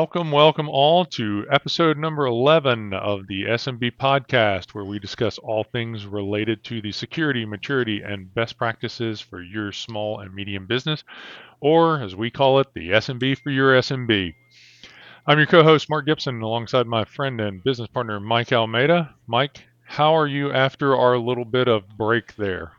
Welcome, welcome all to episode number 11 of the SMB podcast, where we discuss all things related to the security, maturity, and best practices for your small and medium business, or as we call it, the SMB for your SMB. I'm your co host, Mark Gibson, alongside my friend and business partner, Mike Almeida. Mike, how are you after our little bit of break there?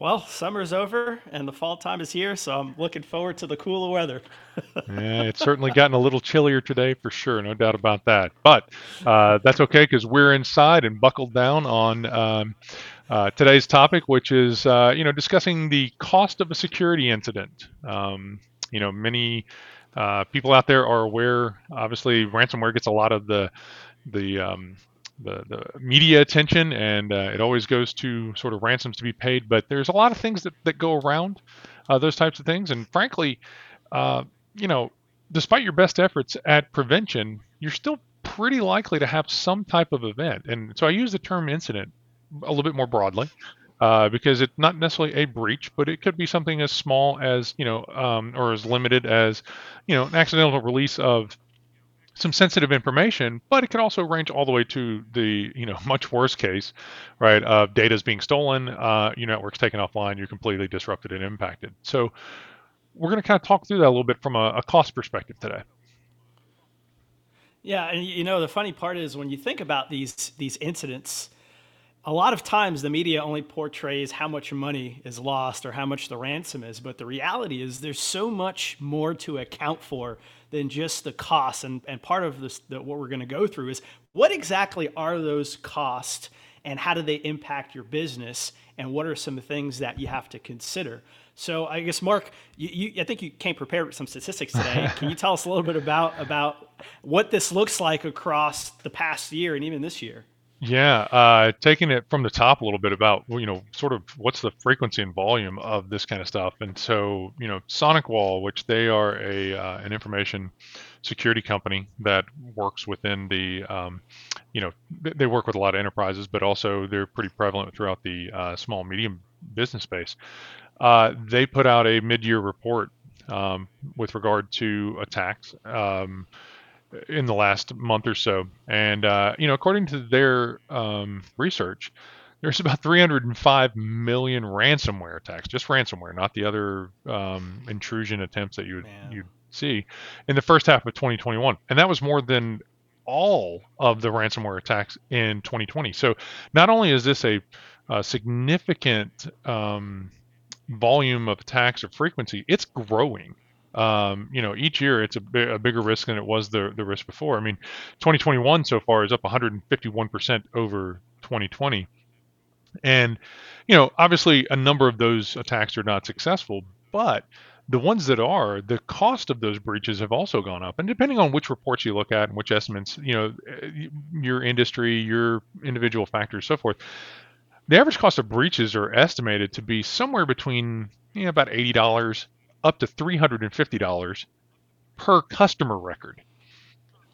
Well, summer's over and the fall time is here, so I'm looking forward to the cooler weather. yeah, it's certainly gotten a little chillier today for sure, no doubt about that. But uh, that's okay because we're inside and buckled down on um, uh, today's topic, which is uh, you know discussing the cost of a security incident. Um, you know, many uh, people out there are aware. Obviously, ransomware gets a lot of the the um, the, the media attention, and uh, it always goes to sort of ransoms to be paid. But there's a lot of things that, that go around uh, those types of things. And frankly, uh, you know, despite your best efforts at prevention, you're still pretty likely to have some type of event. And so I use the term incident a little bit more broadly. Uh, because it's not necessarily a breach, but it could be something as small as you know, um, or as limited as you know, an accidental release of some sensitive information, but it can also range all the way to the you know much worse case, right? Of data is being stolen, uh, your network's taken offline, you're completely disrupted and impacted. So we're going to kind of talk through that a little bit from a, a cost perspective today. Yeah, and you know the funny part is when you think about these these incidents, a lot of times the media only portrays how much money is lost or how much the ransom is, but the reality is there's so much more to account for than just the costs. And, and part of this, the, what we're going to go through is what exactly are those costs and how do they impact your business? And what are some things that you have to consider? So I guess Mark, you, you, I think you came prepared with some statistics today. Can you tell us a little bit about about what this looks like across the past year and even this year? Yeah, uh, taking it from the top a little bit about you know sort of what's the frequency and volume of this kind of stuff, and so you know SonicWall, which they are a uh, an information security company that works within the um, you know they work with a lot of enterprises, but also they're pretty prevalent throughout the uh, small medium business space. Uh, they put out a mid-year report um, with regard to attacks. Um, in the last month or so. And uh, you know, according to their um, research, there's about 305 million ransomware attacks, just ransomware, not the other um, intrusion attempts that you you see in the first half of 2021, and that was more than all of the ransomware attacks in 2020. So not only is this a, a significant um, volume of attacks or frequency, it's growing um, you know, each year it's a, a, bigger risk than it was the the risk before. I mean, 2021 so far is up 151% over 2020, and you know, obviously a number of those attacks are not successful, but the ones that are, the cost of those breaches have also gone up. And depending on which reports you look at and which estimates, you know, eh, your industry, your individual factors, so forth, the average cost of breaches are estimated to be somewhere between you know, about eighty dollars up to $350 per customer record.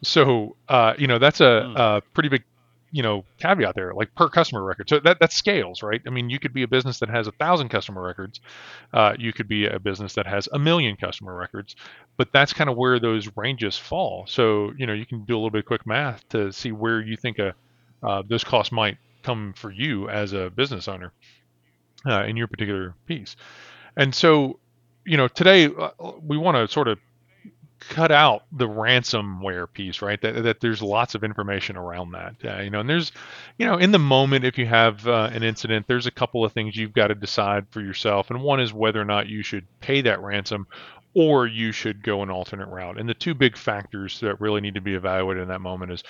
So, uh, you know, that's a, mm. a, pretty big, you know, caveat there, like per customer record. So that, that scales, right? I mean, you could be a business that has a thousand customer records. Uh, you could be a business that has a million customer records, but that's kind of where those ranges fall. So, you know, you can do a little bit of quick math to see where you think a, uh, those costs might come for you as a business owner uh, in your particular piece. And so you know, today uh, we want to sort of cut out the ransomware piece, right? That, that there's lots of information around that, uh, you know, and there's, you know, in the moment, if you have uh, an incident, there's a couple of things you've got to decide for yourself. And one is whether or not you should pay that ransom or you should go an alternate route. And the two big factors that really need to be evaluated in that moment is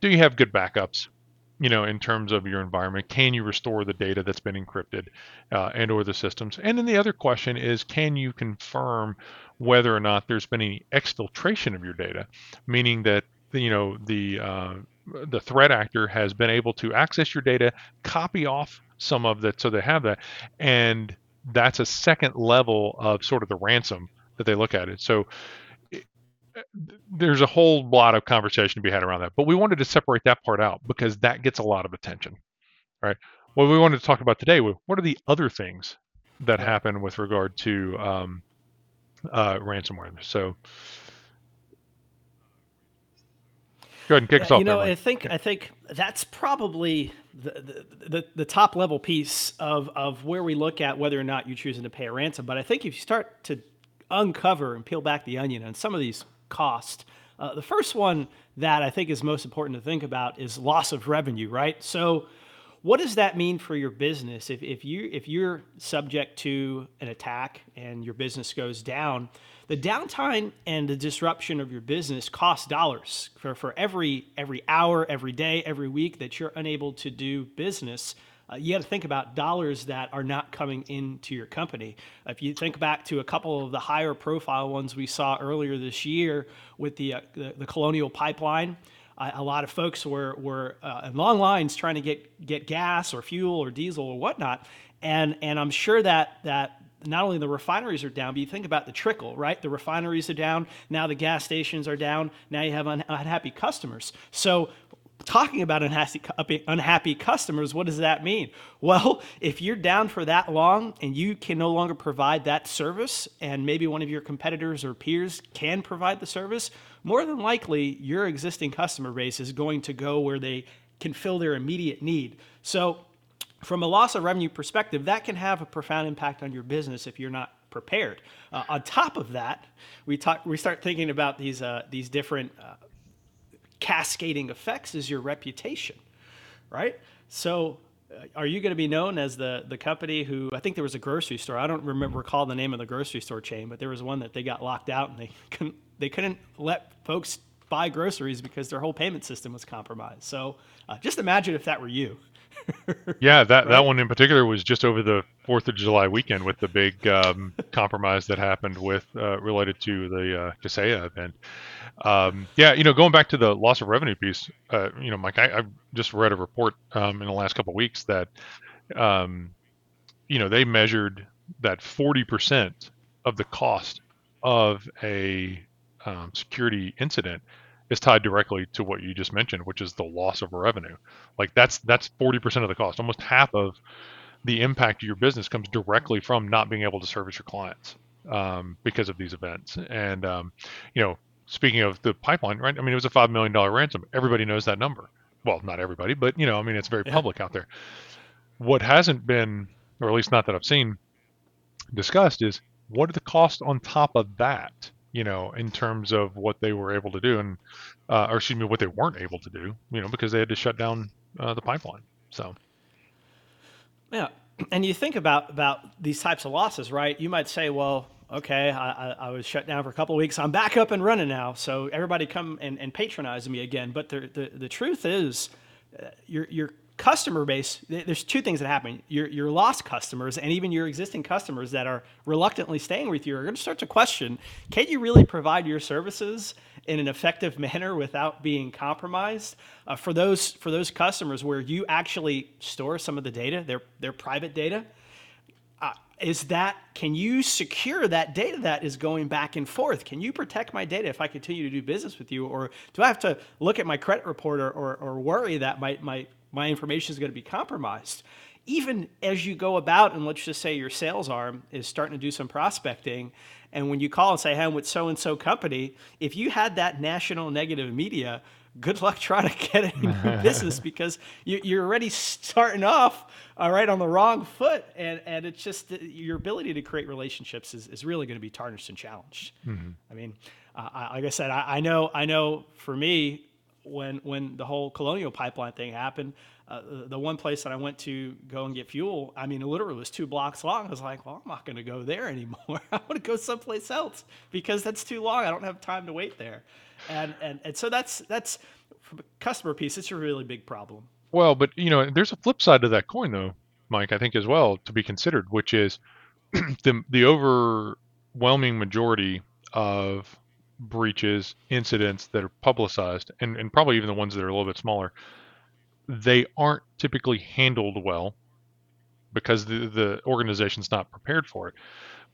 do you have good backups? You know in terms of your environment can you restore the data that's been encrypted uh, and or the systems? And then the other question is can you confirm whether or not there's been any exfiltration of your data? Meaning that you know the uh, the threat actor has been able to access your data copy off some of that so they have that and that's a second level of sort of the ransom that they look at it. So there's a whole lot of conversation to be had around that, but we wanted to separate that part out because that gets a lot of attention, right? What we wanted to talk about today, what are the other things that happen with regard to um, uh, ransomware? So, Go ahead and kick us off. You know, I think I think that's probably the, the, the, the top level piece of, of where we look at whether or not you're choosing to pay a ransom. But I think if you start to uncover and peel back the onion on some of these costs, uh, the first one that I think is most important to think about is loss of revenue, right? So, what does that mean for your business if, if you if you're subject to an attack and your business goes down? The downtime and the disruption of your business costs dollars for, for every every hour, every day, every week that you're unable to do business uh, you got to think about dollars that are not coming into your company. If you think back to a couple of the higher profile ones we saw earlier this year with the, uh, the, the, Colonial Pipeline, uh, a lot of folks were, were uh, in long lines trying to get, get gas or fuel or diesel or whatnot. And, and I'm sure that, that not only the refineries are down, but you think about the trickle, right? The refineries are down. Now the gas stations are down. Now you have unhappy customers. So talking about unhappy, unhappy customers, what does that mean? Well, if you're down for that long and you can no longer provide that service, and maybe one of your competitors or peers can provide the service, more than likely your existing customer base is going to go where they can fill their immediate need. So, from a loss of revenue perspective, that can have a profound impact on your business if you're not prepared. Uh, on top of that, we talk, we start thinking about these uh, these different uh, cascading effects is your reputation, right? So, uh, are you going to be known as the the company who I think there was a grocery store. I don't remember recall the name of the grocery store chain, but there was one that they got locked out and they couldn't they couldn't let folks buy groceries because their whole payment system was compromised. So, uh, just imagine if that were you. Yeah, that, right? that one in particular was just over the Fourth of July weekend with the big um, compromise that happened with uh, related to the uh, Kaseya event. Um, yeah, you know, going back to the loss of revenue piece, uh, you know, Mike, I, I just read a report um, in the last couple of weeks that, um, you know, they measured that 40% of the cost of a um, security incident is tied directly to what you just mentioned, which is the loss of revenue. Like that's that's 40% of the cost. Almost half of the impact of your business comes directly from not being able to service your clients um, because of these events. And um, you know, speaking of the pipeline, right? I mean, it was a five million dollar ransom. Everybody knows that number. Well, not everybody, but you know, I mean, it's very yeah. public out there. What hasn't been, or at least not that I've seen, discussed is what are the costs on top of that? You know, in terms of what they were able to do, and uh, or excuse me, what they weren't able to do. You know, because they had to shut down uh, the pipeline. So. Yeah, and you think about about these types of losses, right? You might say, well, okay, I, I, was shut down for a couple of weeks. I'm back up and running now. So everybody come and, and patronize me again. But the, the, the truth is, uh, your, your customer base, there's two things that happen. Your, your lost customers and even your existing customers that are reluctantly staying with you are going to start to question, can you really provide your services in an effective manner without being compromised? Uh, for, those, for those customers where you actually store some of the data, their, their private data, is that can you secure that data that is going back and forth? Can you protect my data if I continue to do business with you? Or do I have to look at my credit report or, or, or worry that my, my, my information is going to be compromised? Even as you go about, and let's just say your sales arm is starting to do some prospecting, and when you call and say, hey, I'm with so and so company, if you had that national negative media, good luck trying to get any business because you, are already starting off all right on the wrong foot and and it's just your ability to create relationships is, is really going to be tarnished and challenged mm-hmm. i mean uh, I, like i said I, I, know i know for me when when the whole colonial pipeline thing happened uh, the one place that i went to go and get fuel i mean it literally was two blocks long. I was like well i'm not going to go there anymore. I want to go someplace else because that's too long. I don't have time to wait there. And and, and so that's that's customer piece it's a really big problem. Well, but you know, there's a flip side to that coin, though, Mike. I think as well to be considered, which is the the overwhelming majority of breaches, incidents that are publicized, and, and probably even the ones that are a little bit smaller, they aren't typically handled well because the, the organization's not prepared for it.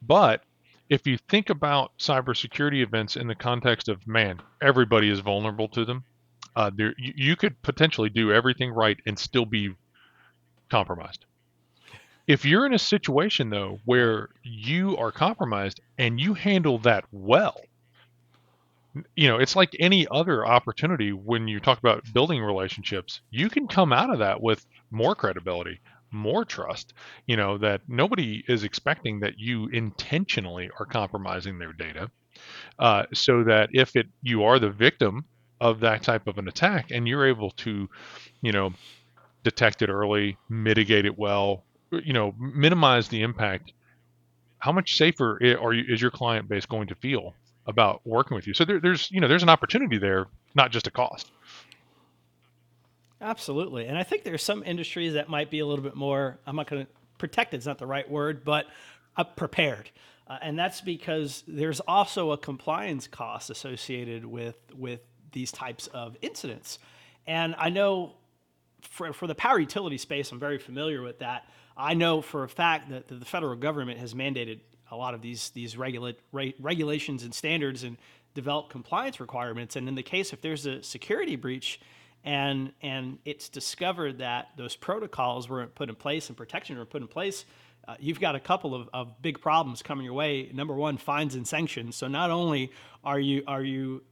But if you think about cybersecurity events in the context of man, everybody is vulnerable to them uh, there you, you could potentially do everything right and still be compromised. If you're in a situation though where you are compromised and you handle that well, you know, it's like any other opportunity when you talk about building relationships. You can come out of that with more credibility, more trust, you know, that nobody is expecting that you intentionally are compromising their data. Uh, so that if it you are the victim of that type of an attack and you're able to, you know, detect it early, mitigate it well, you know, minimize the impact, how much safer are you, is your client base going to feel about working with you? So there, there's, you know, there's an opportunity there, not just a cost. Absolutely. And I think there's some industries that might be a little bit more, I'm not going to, protected is not the right word, but uh, prepared. Uh, and that's because there's also a compliance cost associated with, with these types of incidents. And I know for, for the power utility space, I'm very familiar with that. I know for a fact that the federal government has mandated a lot of these these regula- re- regulations and standards and develop compliance requirements. And in the case if there's a security breach, and and it's discovered that those protocols weren't put in place and protection were put in place, uh, you've got a couple of, of big problems coming your way. Number one, fines and sanctions. So not only are you are you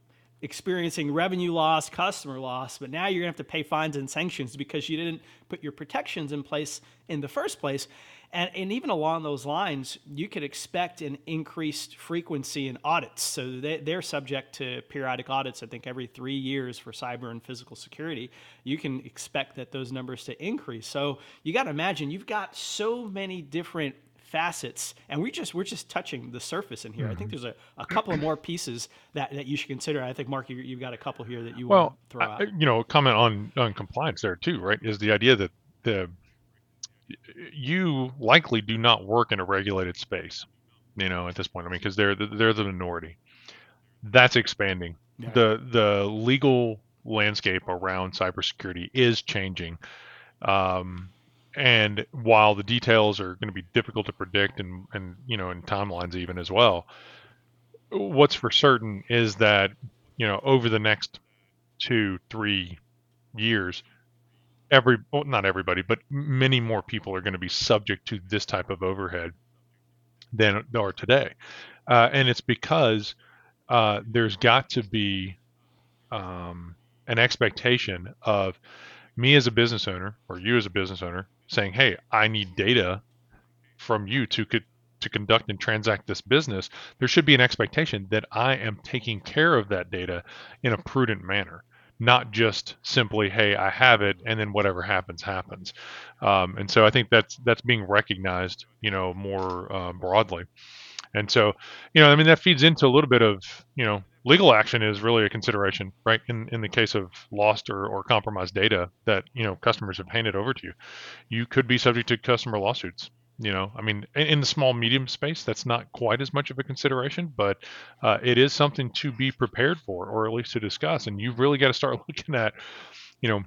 experiencing revenue loss, customer loss, but now you're gonna have to pay fines and sanctions because you didn't put your protections in place in the first place. And, and even along those lines, you could expect an increased frequency in audits. So they, they're subject to periodic audits, I think, every three years for cyber and physical security. You can expect that those numbers to increase. So you got to imagine you've got so many different facets and we just we're just touching the surface in here mm-hmm. i think mm-hmm. there's a, a couple of more pieces that, that you should consider i think mark you, have got a couple here that you well, want to throw out you know comment on on compliance there too right is the idea that the you likely do not work in a regulated space, you know, at this point. I mean, because they're the, they're the minority. That's expanding. Yeah. The the legal landscape around cybersecurity is changing. Um, and while the details are going to be difficult to predict and and you know in timelines even as well, what's for certain is that you know over the next two three years every well, not everybody, but many more people are going to be subject to this type of overhead than are today, uh, and it's because uh, there's got to be um, an expectation of me as a business owner or you as a business owner saying, "Hey, I need data from you to co- to conduct and transact this business." There should be an expectation that I am taking care of that data in a prudent manner not just simply hey i have it and then whatever happens happens. Um, and so i think that's that's being recognized you know more uh, broadly. And so you know i mean that feeds into a little bit of you know legal action is really a consideration right in in the case of lost or, or compromised data that you know customers have handed over to you. You could be subject to customer lawsuits you know i mean in, in, the small medium space that's not quite as much of a consideration but uh, it is something to be prepared for or at least to discuss and you've really got to start looking at you know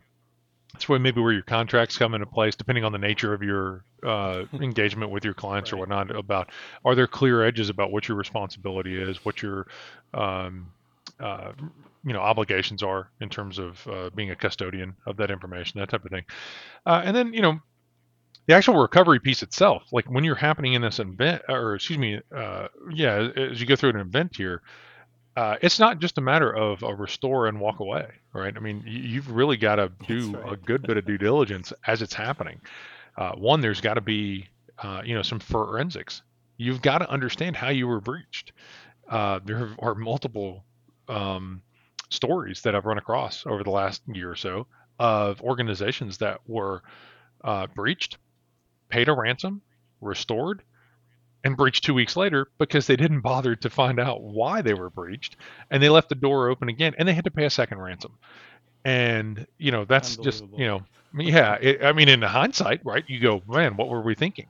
that's where maybe where your contracts come into place depending on the nature of your uh, engagement with your clients right. or whatnot about are there clear edges about what your responsibility is what your um, uh, you know obligations are in terms of uh, being a custodian of that information that type of thing uh, and then you know the actual recovery piece itself, like when you're happening in this event, or excuse me, uh, yeah, as you go through an event here, uh, it's not just a matter of a restore and walk away, right? I mean, you, have really got to do right. a good bit of due diligence as it's happening. Uh, one, there's got to be, uh, you know, some forensics. You've got to understand how you were breached. Uh, there are multiple um, stories that I've run across over the last year or so of organizations that were uh, breached paid a ransom, restored, and breached two weeks later because they didn't bother to find out why they were breached and they left the door open again and they had to pay a second ransom. And you know that's just you know yeah it, i mean in hindsight right you go man what were we thinking?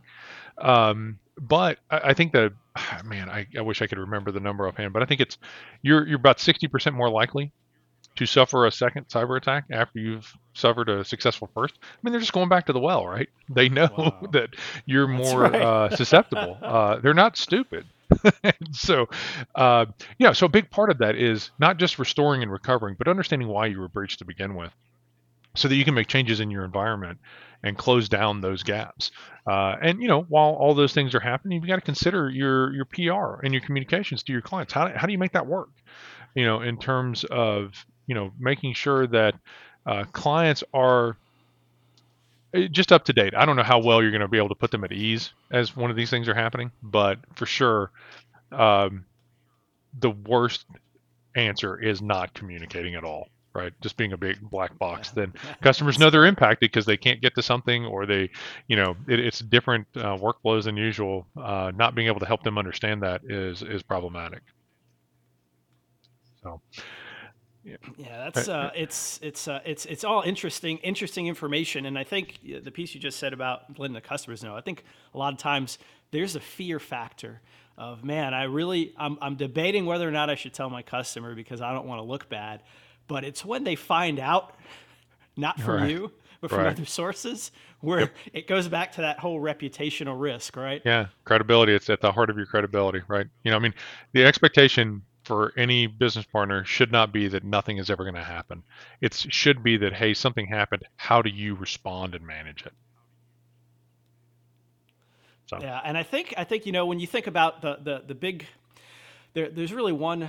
Um, but I, I, think that man I, I wish i could remember the number offhand but i think it's you're you're about 60% more likely to suffer a second cyber attack after you've suffered a successful first. I mean, they're just going back to the well, right? They know wow. that you're more right. uh, susceptible. uh, they're not stupid. so, uh, yeah, so a big part of that is not just restoring and recovering, but understanding why you were breached to begin with so that you can make changes in your environment and close down those gaps. Uh, and you know, while all those things are happening, you've got to consider your your PR and your communications to your clients. How, how do you make that work? you know, in terms of you know making sure that uh, clients are uh, just up to date. I don't know how well you're going to be able to put them at ease as one of these things are happening, but for sure, um, the worst answer is not communicating at all right? Just being a big black box then customers know they're impacted because they can't get to something or they you know it, it's different uh, workflows than usual. Uh, not being able to help them understand that is is problematic. So yeah, yeah that's uh, it's it's uh, it's it's all interesting interesting information and i think the piece you just said about letting the customers know i think a lot of times there's a fear factor of man i really i'm, I'm debating whether or not i should tell my customer because i don't want to look bad but it's when they find out not from right. you but from right. other sources where yep. it goes back to that whole reputational risk right yeah credibility it's at the heart of your credibility right you know i mean the expectation for any business partner should not be that nothing is ever going to happen it should be that hey something happened how do you respond and manage it so. Yeah, and I think I think you know when you think about the the the big, there, there's really one.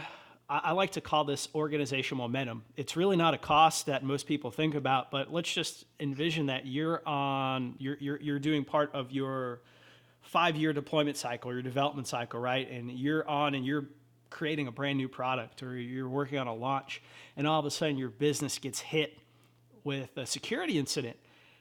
I, I like to call this organizational momentum. It's really not a cost that most people think about, but let's just envision that you're on you're you're, you're doing part of your five year deployment cycle, your development cycle, right? And you're on and you're creating a brand new product or you're working on a launch, and all of a sudden your business gets hit with a security incident.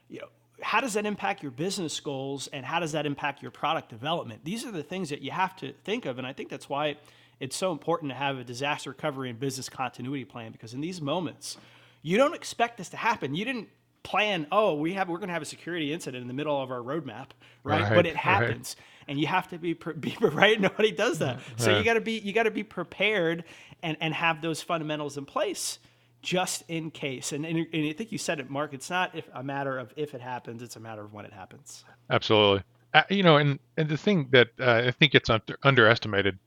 You know, how does that impact your business goals and how does that impact your product development? These are the things that you have to think of. And I think that's why it's so important to have a disaster recovery and business continuity plan because in these moments, you don't expect this to happen. You didn't plan, oh, we have we're going to have a security incident in the middle of our roadmap, right? right but it happens. Right. And you have to be, be right. Nobody does that, so yeah. you got to be you got to be prepared and and have those fundamentals in place just in case. And, and, and I think you said it, Mark. It's not if, a matter of if it happens; it's a matter of when it happens. Absolutely. Uh, you know, and and the thing that uh, I think it's under, underestimated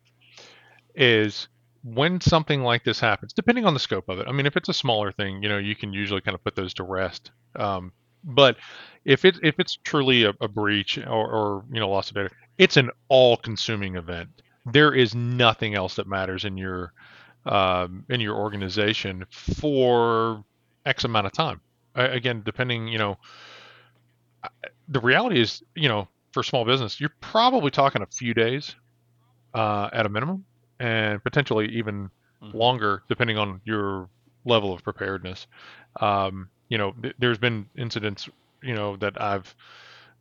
is when something like this happens. Depending on the scope of it. I mean, if it's a smaller thing, you know, you can usually kind of put those to rest. Um, but if it if it's truly a, a breach or, or you know loss of data, it's an all-consuming event. There is nothing else that matters in your um, in your organization for X amount of time. again, depending, you know, the reality is, you know, for small business, you're probably talking a few days uh, at a minimum, and potentially even mm-hmm. longer, depending on your level of preparedness. Um, you know, th- there's been incidents, you know, that I've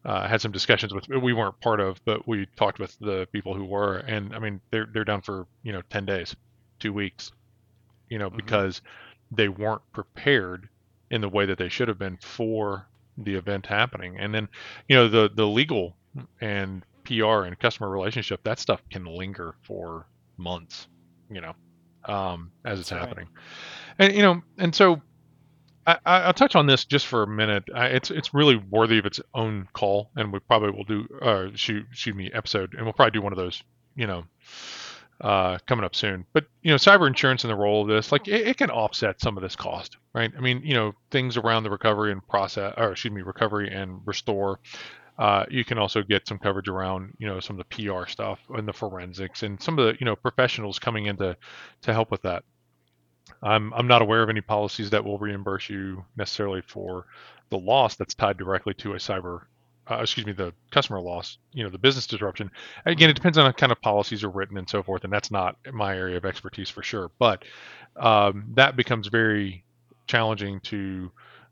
uh, had some discussions with. We weren't part of, but we talked with the people who were, and I mean, they're they're down for you know ten days two weeks, you know, mm-hmm. because they weren't prepared in the way that they should have been for the event happening. And then, you know, the the legal and PR and customer relationship, that stuff can linger for months, you know, um, as it's That's happening. Right. And you know, and so I, will touch on this just for a minute. I, it's it's really worthy of its own call, and we probably will do uh, shoot shoot me episode, and we'll probably do one of those, you know, uh, coming up soon. But you know, cyber insurance and the role of this, like it, it, can offset some of this cost, right? I mean, you know, things around the recovery and process, or excuse me, recovery and restore. Uh, you can also get some coverage around, you know, some of the PR stuff and the forensics and some of the, you know, professionals coming in to, to help with that. I'm I'm not aware of any policies that will reimburse you necessarily for the loss that's tied directly to a cyber uh, excuse me, the customer loss, you know, the business disruption. Again, it depends on how kind of policies are written and so forth, and that's not my area of expertise for sure. But um, that becomes very challenging to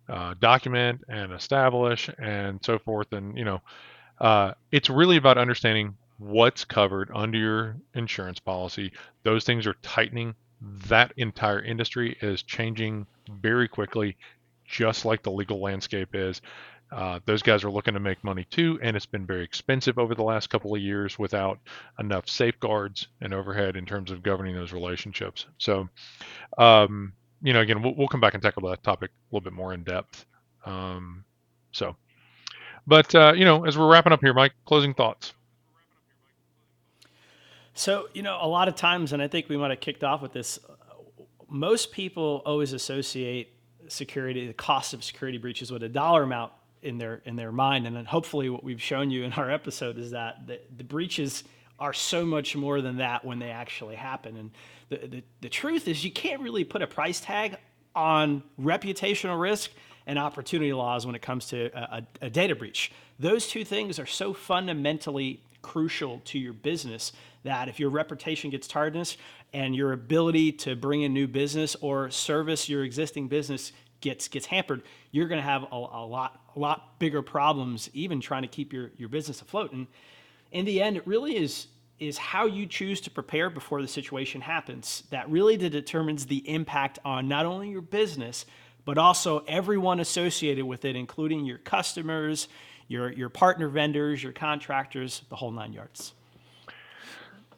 uh, document and establish and so forth. And you know, uh, it's really about understanding what's covered under your insurance policy. Those things are tightening. That entire industry is changing very quickly, just like the legal landscape is. Uh, those guys are looking to make money too, and it's been very expensive over the last couple of years without enough safeguards and overhead in terms of governing those relationships. So, um, you know, again, we'll, we'll, come back and tackle that topic a little bit more in depth. Um, so, but uh, you know, as we're wrapping up here, Mike, closing thoughts. So, you know, a lot of times, and I think we might have kicked off with this. Most people always associate security, the cost of security breaches, with a dollar amount in their in their mind. And then hopefully, what we've shown you in our episode is that the, the breaches are so much more than that when they actually happen. And the, the, the truth is, you can't really put a price tag on reputational risk and opportunity laws when it comes to a, a, data breach. Those two things are so fundamentally crucial to your business that if your reputation gets tarnished and your ability to bring in new business or service your existing business gets gets hampered, you're going to have a, a, lot a lot bigger problems even trying to keep your your business afloat. And in the end, it really is is how you choose to prepare before the situation happens that really determines the impact on not only your business but also everyone associated with it, including your customers, your your partner vendors, your contractors, the whole nine yards.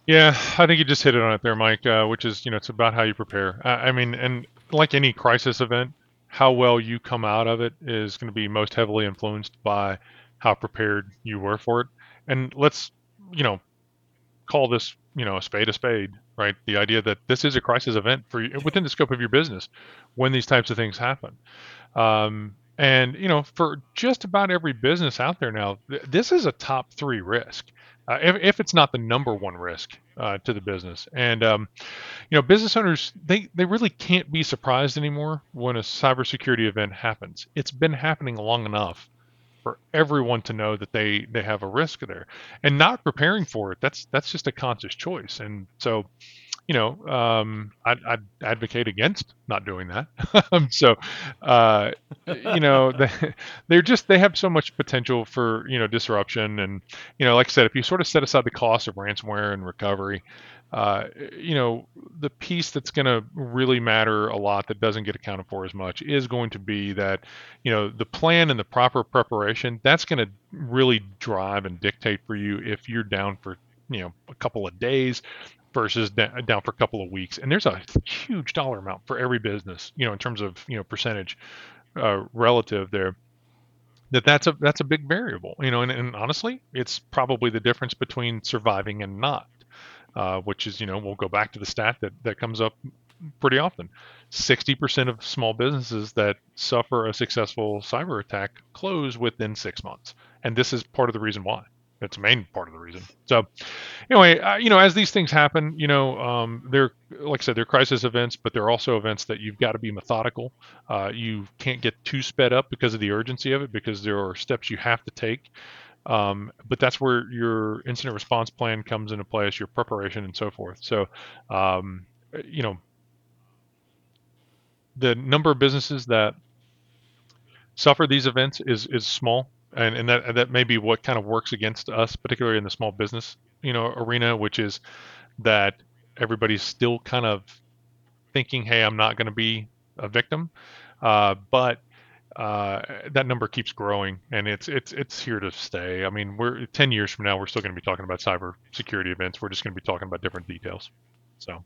Yeah, I think you just hit it on it there, Mike. Uh, which is, you know, it's about how you prepare. I, I mean, and like any crisis event, how well you come out of it is going to be most heavily influenced by how prepared you were for it. And let's, you know, call this, you know, a spade a spade, right? The idea that this is a crisis event for you within the scope of your business when these types of things happen. Um, and you know, for just about every business out there now, th- this is a top three risk, uh, if, if it's not the number one risk uh, to the business. And um, you know, business owners they they really can't be surprised anymore when a cybersecurity event happens. It's been happening long enough for everyone to know that they they have a risk there, and not preparing for it. That's that's just a conscious choice. And so you know, um, I'd, I'd, advocate against not doing that. Um, so, uh, you know, they, they're just they have so much potential for you know disruption, and you know, like I said, if you sort of set aside the cost of ransomware and recovery, uh, you know, the piece that's going to really matter a lot that doesn't get accounted for as much is going to be that, you know, the plan and the proper preparation. That's going to really drive and dictate for you if you're down for you know a couple of days versus down for a couple of weeks. And there's a huge dollar amount for every business, you know, in terms of you know percentage uh, relative there. That that's a that's a big variable, you know, and, and honestly, it's probably the difference between surviving and not, uh, which is you know we'll go back to the stat that that comes up pretty often. 60% of small businesses that suffer a successful cyber attack close within six months, and this is part of the reason why. That's the main part of the reason. So, anyway, uh, you know, as these things happen, you know, um, they're like I said, they're crisis events, but they're also events that you've got to be methodical. Uh, you can't get too sped up because of the urgency of it, because there are steps you have to take. Um, but that's where your incident response plan comes into place, your preparation, and so forth. So, um, you know, the number of businesses that suffer these events is is small and and that that may be what kind of works against us, particularly in the small business you know arena, which is that everybody's still kind of thinking, hey, I'm not going to be a victim, uh, but uh, that number keeps growing and it's it's it's here to stay. I mean, we're 10 years from now, we're still going to be talking about cyber security events. We're just going to be talking about different details. So.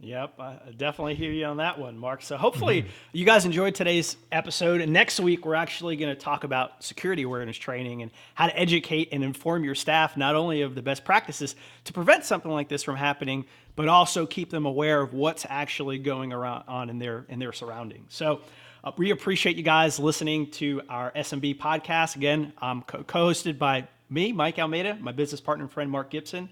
Yep, I definitely hear you on that one, Mark. So hopefully mm-hmm. you guys enjoyed today's episode. And next week we're actually going to talk about security awareness training and how to educate and inform your staff not only of the best practices to prevent something like this from happening, but also keep them aware of what's actually going around on in their in their surroundings. So uh, we appreciate you guys listening to our SMB podcast. Again, I'm co- co-hosted by me, Mike Almeida, my business partner and friend Mark Gibson.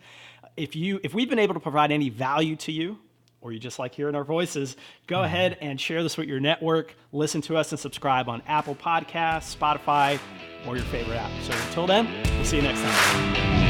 If you if we've been able to provide any value to you or you just like hearing our voices, go mm-hmm. ahead and share this with your network. Listen to us and subscribe on Apple Podcasts, Spotify, or your favorite app. So until then, we'll see you next time.